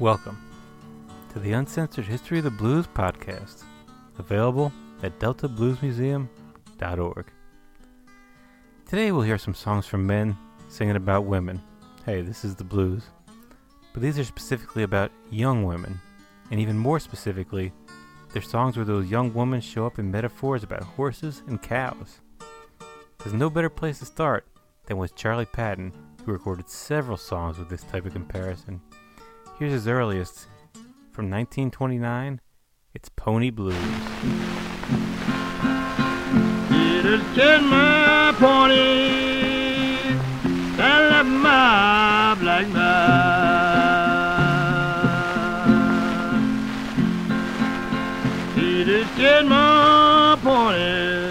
Welcome to the Uncensored History of the Blues podcast, available at deltabluesmuseum.org. Today we'll hear some songs from men singing about women. Hey, this is the blues. But these are specifically about young women, and even more specifically, they're songs where those young women show up in metaphors about horses and cows. There's no better place to start than with Charlie Patton, who recorded several songs with this type of comparison. Here's his earliest, from 1929. It's Pony Blues. It my pony, I love my black man. It is my pony.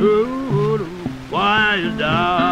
I'd get one like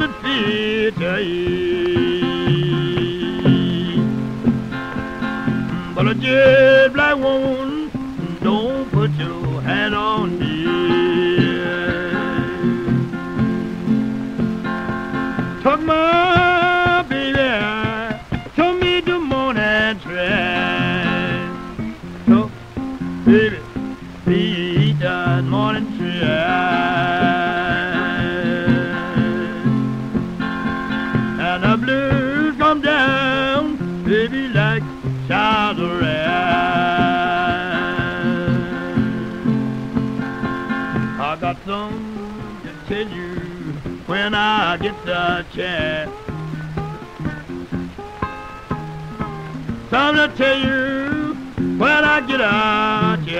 and fear to eat. But a jet black woman, don't put your hand on me. Took my I get the chance. Time to tell you when I get a chance.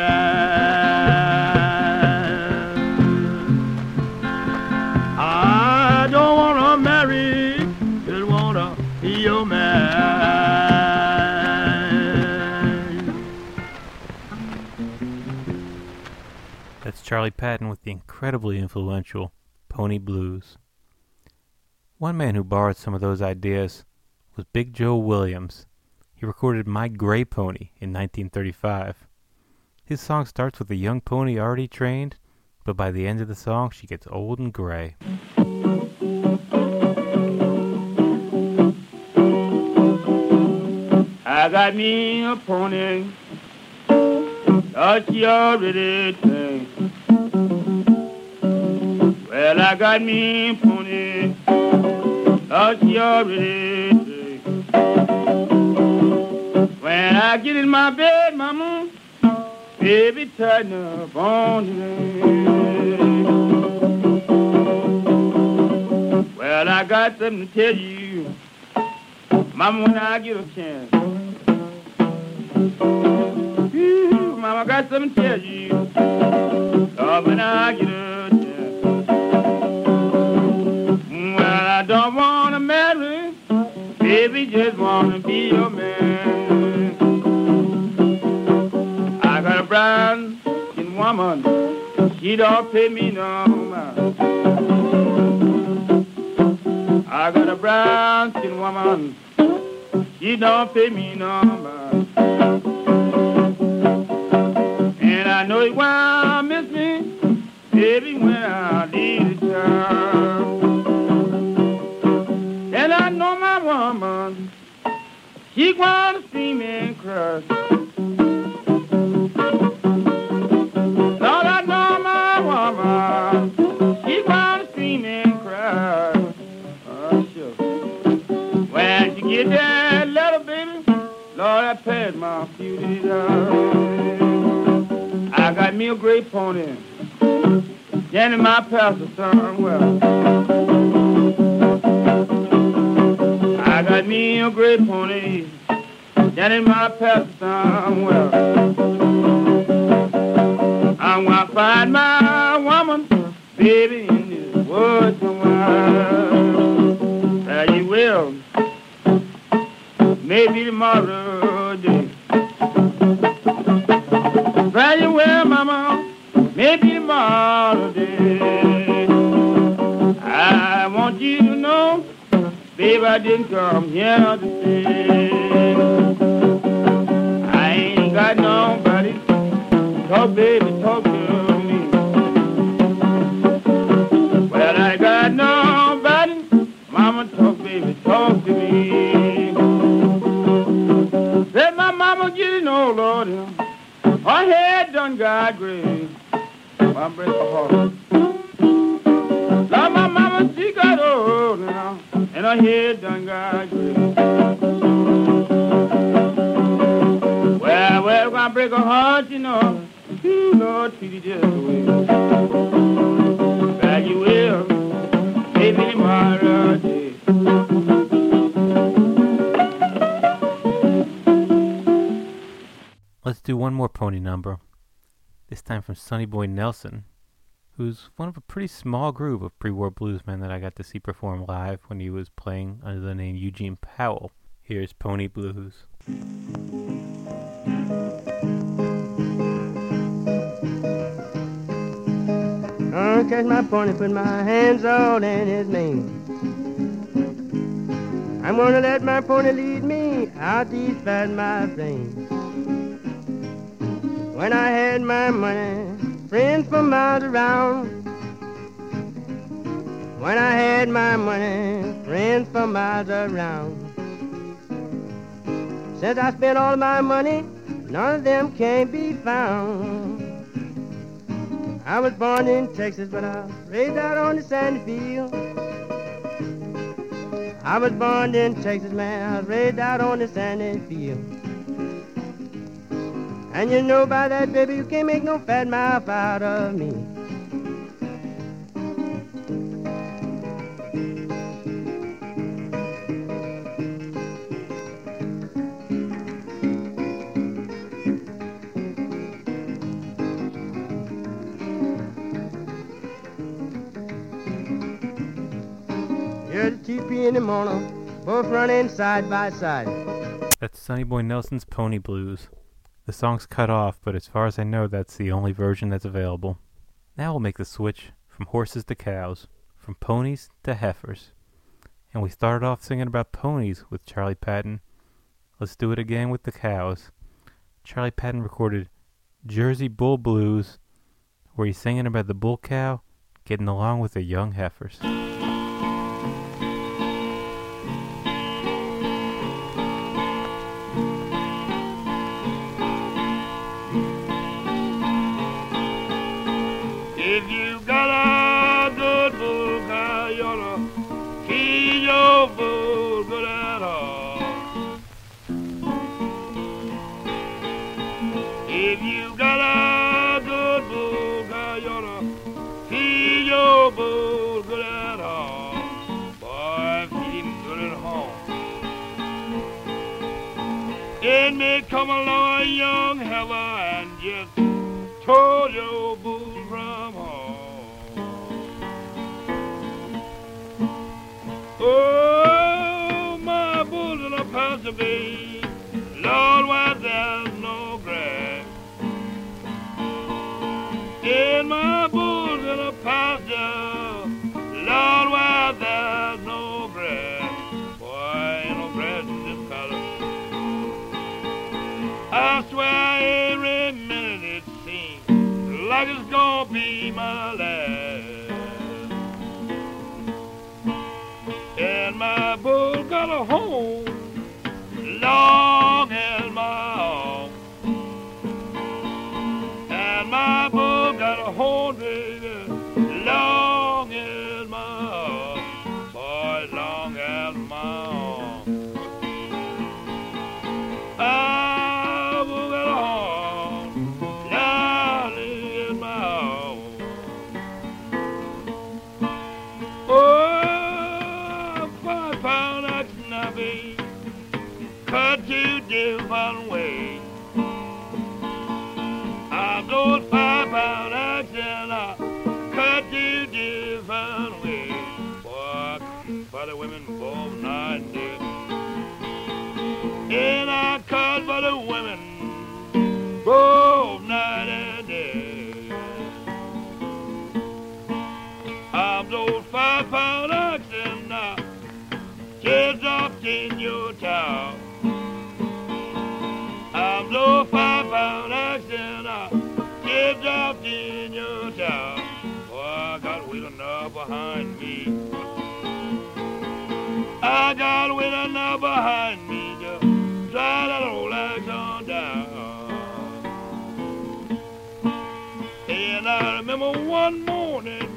I don't wanna marry, just wanna be your man. That's Charlie Patton with the incredibly influential Pony Blues. One man who borrowed some of those ideas was Big Joe Williams. He recorded My Gray Pony in 1935. His song starts with a young pony already trained, but by the end of the song, she gets old and gray. I got me a pony, she already trained. Well, I got me a pony, When I get in my bed, mama, baby, tighten up on me. Well, I got something to tell you, mama, when I get a chance. Ooh, mama, I got something to tell you, oh, when I get a don't wanna marry, baby, just wanna be your man. I got a brown skin woman, she don't pay me no mind. I got a brown skin woman, she don't pay me no mind. Yes. Lord, I know my woman. She and cry. Oh, sure. When she get that little baby, Lord, I my few I got me a great pony. Jenny, my pastor, son, well. I got me a great pony. Jenny, my pastor, son, well. I'm gonna find my woman, baby, in this woods somewhere. There you will. Maybe tomorrow day. There you will, mama. Maybe tomorrow day. I want you to know, baby, I didn't come here to stay. Talk, baby, talk to me. Well, I got nobody. Mama, talk, baby, talk to me. Said my mama, you know, Lord, her head done got gray. My break my heart. Lord, my mama, she got old now, and her head done got gray. Well, well, gonna break her heart, you know. Treat just you will, maybe tomorrow day. Let's do one more pony number. This time from Sonny Boy Nelson, who's one of a pretty small group of pre war bluesmen that I got to see perform live when he was playing under the name Eugene Powell. Here's Pony Blues. Gonna catch my pony, put my hands all in his mane. I'm gonna let my pony lead me out these fat my plains. When I had my money, friends from miles around. When I had my money, friends from miles around. Since I spent all my money, none of them can be found. I was born in Texas, but I was raised out on the sandy field. I was born in Texas, man. I was raised out on the sandy field. And you know by that, baby, you can't make no fat mouth out of me. In the morning, both running side by side. That's Sonny Boy Nelson's Pony Blues. The song's cut off, but as far as I know, that's the only version that's available. Now we'll make the switch from horses to cows, from ponies to heifers. And we started off singing about ponies with Charlie Patton. Let's do it again with the cows. Charlie Patton recorded Jersey Bull Blues, where he's singing about the bull cow getting along with the young heifers. Told your bull from home. Oh, my bull's in a pasture, babe. Lord, why there's no grass. And my bull's in a pasture. production now. Kids dropped in your town. I'm low five production now. Kids dropped in your town. Oh, I got wheel enough behind me. I got wheel enough behind me. Just try that old axe down. And I remember one morning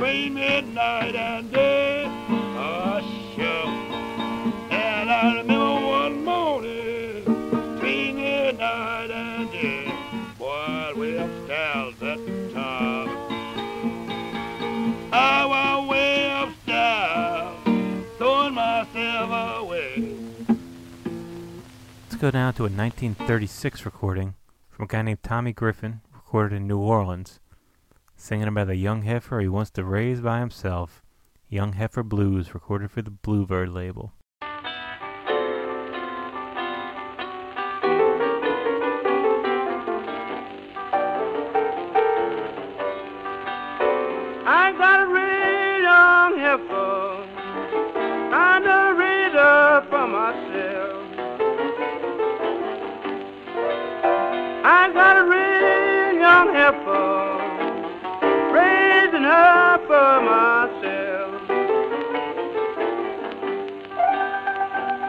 between midnight and day, oh, sure. And I remember one morning, between midnight and day, boy, way upstairs at the top. I was way upstairs, throwing myself away. Let's go down to a 1936 recording from a guy named Tommy Griffin, recorded in New Orleans, singing about a young heifer he wants to raise by himself. Young Heifer Blues, recorded for the Bluebird label. I got a real young heifer,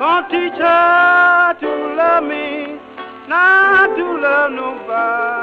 Gonna teach her to love me, not to love nobody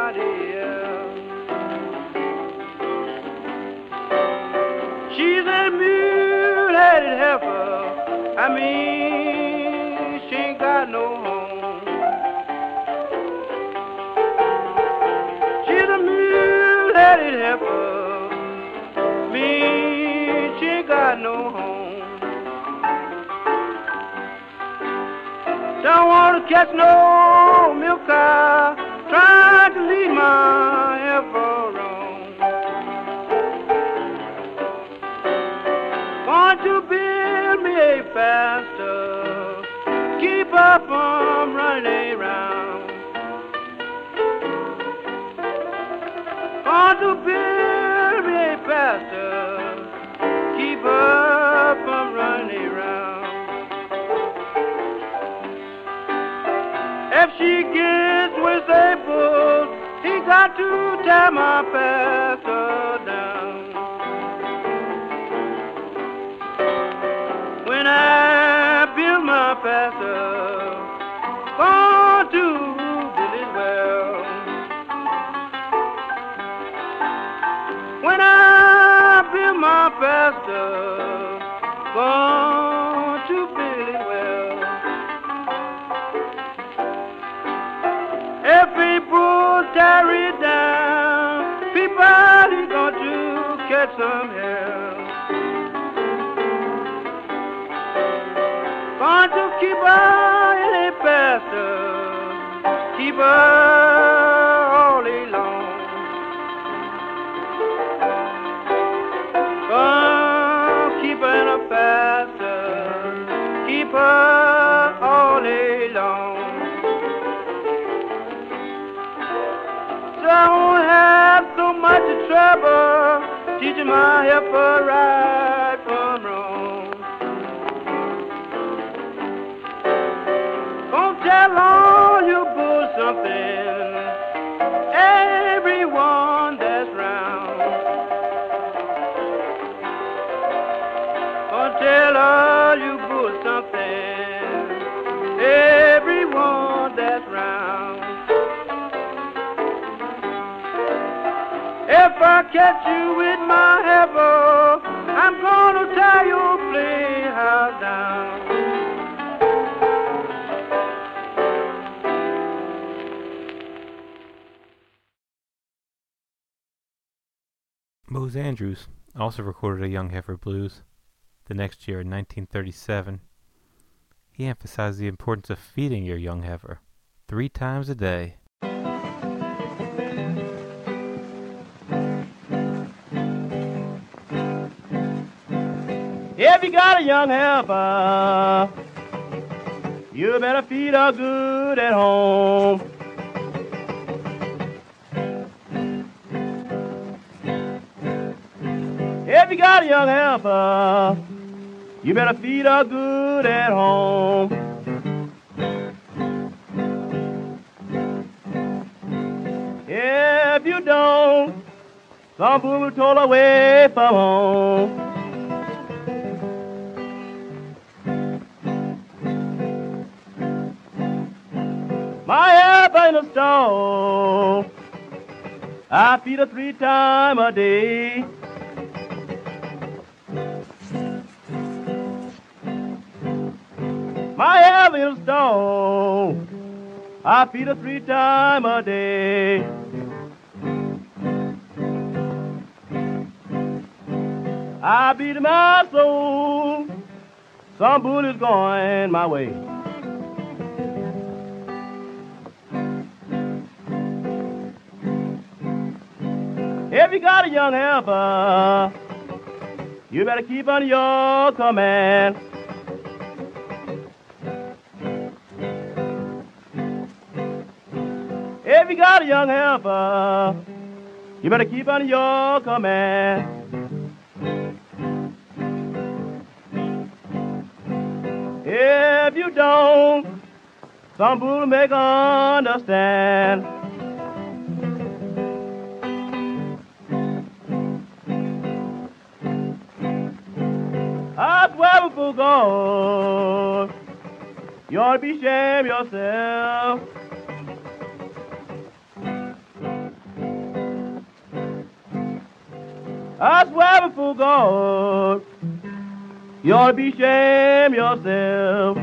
catch no milk cow. Trying to lead my heifer wrong. Want to build me a faster, keep her from running around. Want to build me a faster, to tear my pastor down. when I build my pastor, going to build it well. When I build my pastor, going catch some hell. Want to keep her in a pasture, keep her all day long. Oh, keep her in a pasture, keep her all day long. Don't have so much trouble teaching my heifer right from wrong. Don't tell all you bulls something, everyone that's round. Don't tell all you bulls something, I catch you with my heifer, I'm gonna tie your playhouse down. Mose Andrews also recorded a Young Heifer Blues the next year in 1937. He emphasized the importance of feeding your young heifer three times a day. If you got a young helper, you better feed her good at home. If you got a young helper, you better feed her good at home. If you don't, some fool will toll away from home. My help ain't a stone. I feed her three times a day. My help is stone. I feed her three times a day. I beat my soul. Some bullet's going my way. You got a young helper, you better keep under your command. If you got a young helper, you better keep under your command. If you don't, some fool make understand. I swear before God, you ought to be ashamed yourself. I swear before God, you ought to be ashamed yourself.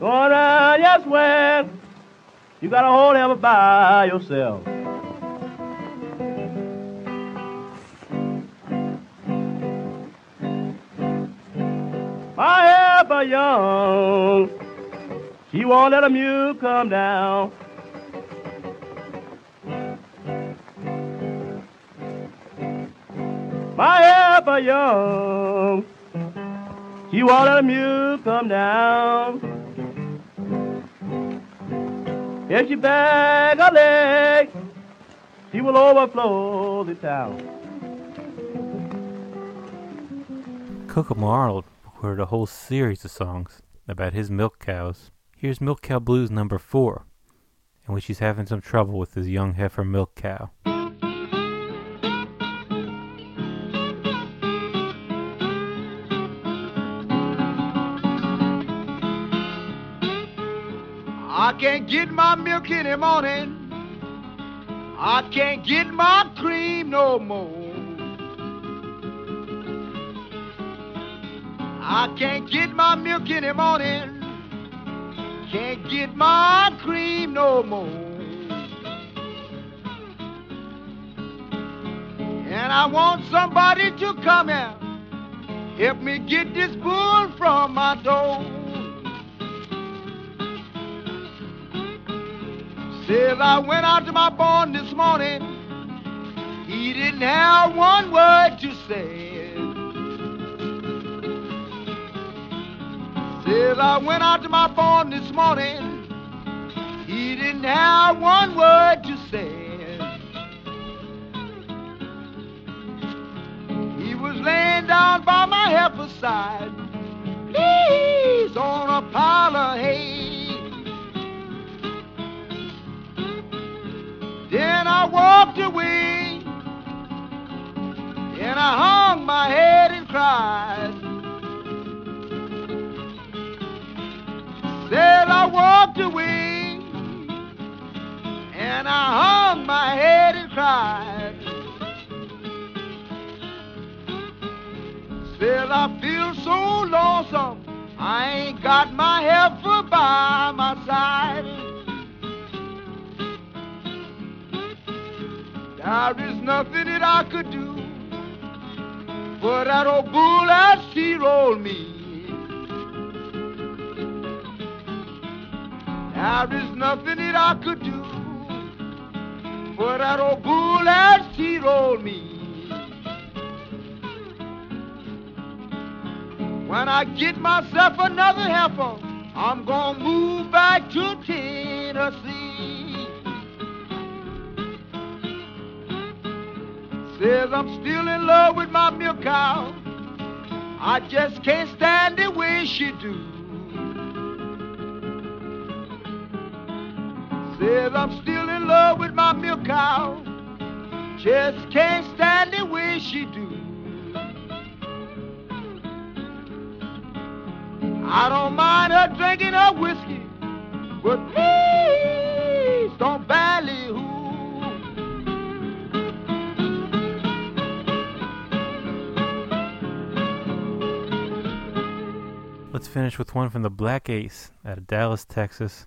Around, yes, swear, you got a whole heaven by yourself. My helper young, she won't let a mule come down. My helper young, she won't let a mule come down. If she bag a leg, she will overflow the town. Kokomo Arnold recorded a whole series of songs about his milk cows. Here's Milk Cow Blues number four, in which he's having some trouble with his young heifer milk cow. I can't get my milk in the morning. I can't get my cream no more. I can't get my milk in the morning. Can't get my cream no more. And I want somebody to come here, help me get this bull from my door. Says I went out to my barn this morning. He didn't have one word to say. Says I went out to my barn this morning. He didn't have one word to say. He was laying down by my heifer's side. Please on a pile of hay. Then I walked away and I hung my head and cried. And I hung my head and cried. Still, I feel so lonesome, I ain't got my heifer by my side. There is nothing that I could do for that old bull that she rolled me. There is nothing that I could do for that old bull that she rolled me. When I get myself another helper, I'm gonna move back to Tennessee. Says I'm still in love with my milk cow. I just can't stand the way she do. Says I'm still in love with my milk cow. Just can't stand the way she do. I don't mind her drinking her whiskey, but please don't ballyhoo. Let's finish with one from the Black Ace out of Dallas, Texas,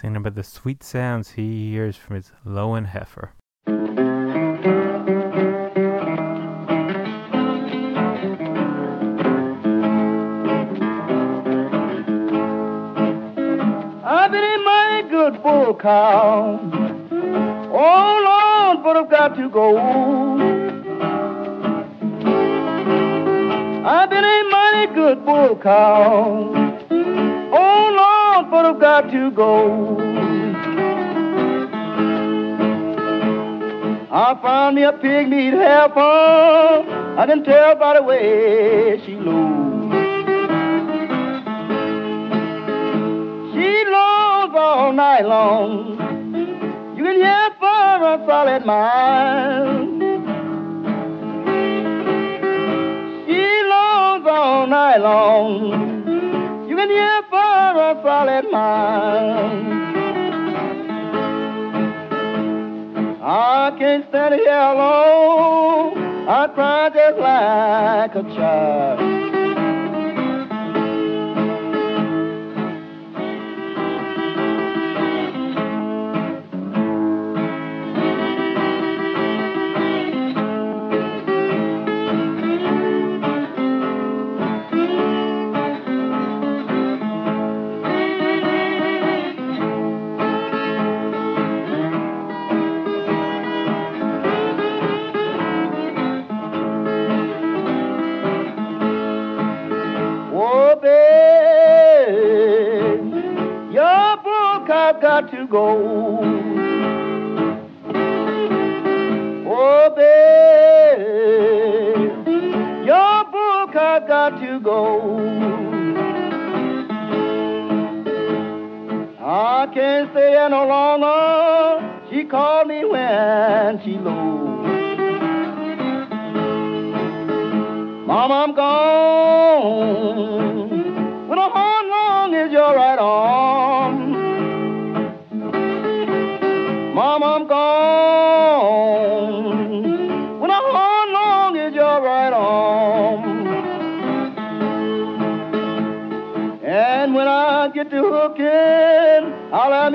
singing about the sweet sounds he hears from his lowing heifer. I've been mighty good bull cow. Oh Lord, but I've got to go. I've been a mighty good bull cow. Got to go. I found me a pig meat heifer. I can tell by the way she lows. She lows all night long. You can hear for a solid mile. She lows all night long. Can hear for a solid mile. I can't stand here alone. I cry just like a child. Go. Oh, babe, your book I've got to go. I can't stay here no longer. She called me when she low. Mama, I'm gone.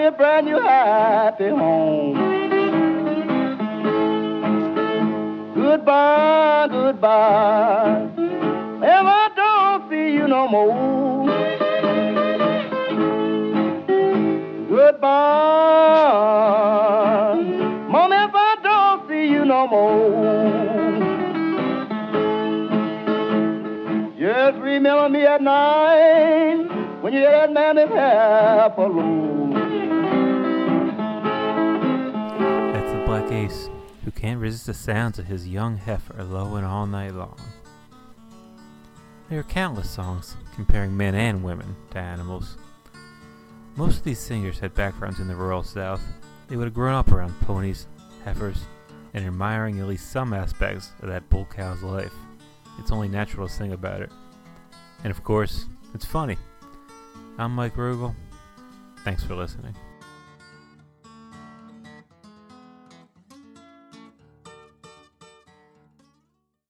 A brand new happy home. Goodbye, goodbye. If I don't see you no more. Goodbye. Mom, if I don't see you no more. Just remember me at night when you hear that man is half alone. Ace, who can't resist the sounds of his young heifer lowing all night long. There are countless songs comparing men and women to animals. Most of these singers had backgrounds in the rural South. They would have grown up around ponies, heifers, and admiring at least some aspects of that bull cow's life. It's only natural to sing about it. And of course, it's funny. I'm Mike Rugel. Thanks for listening.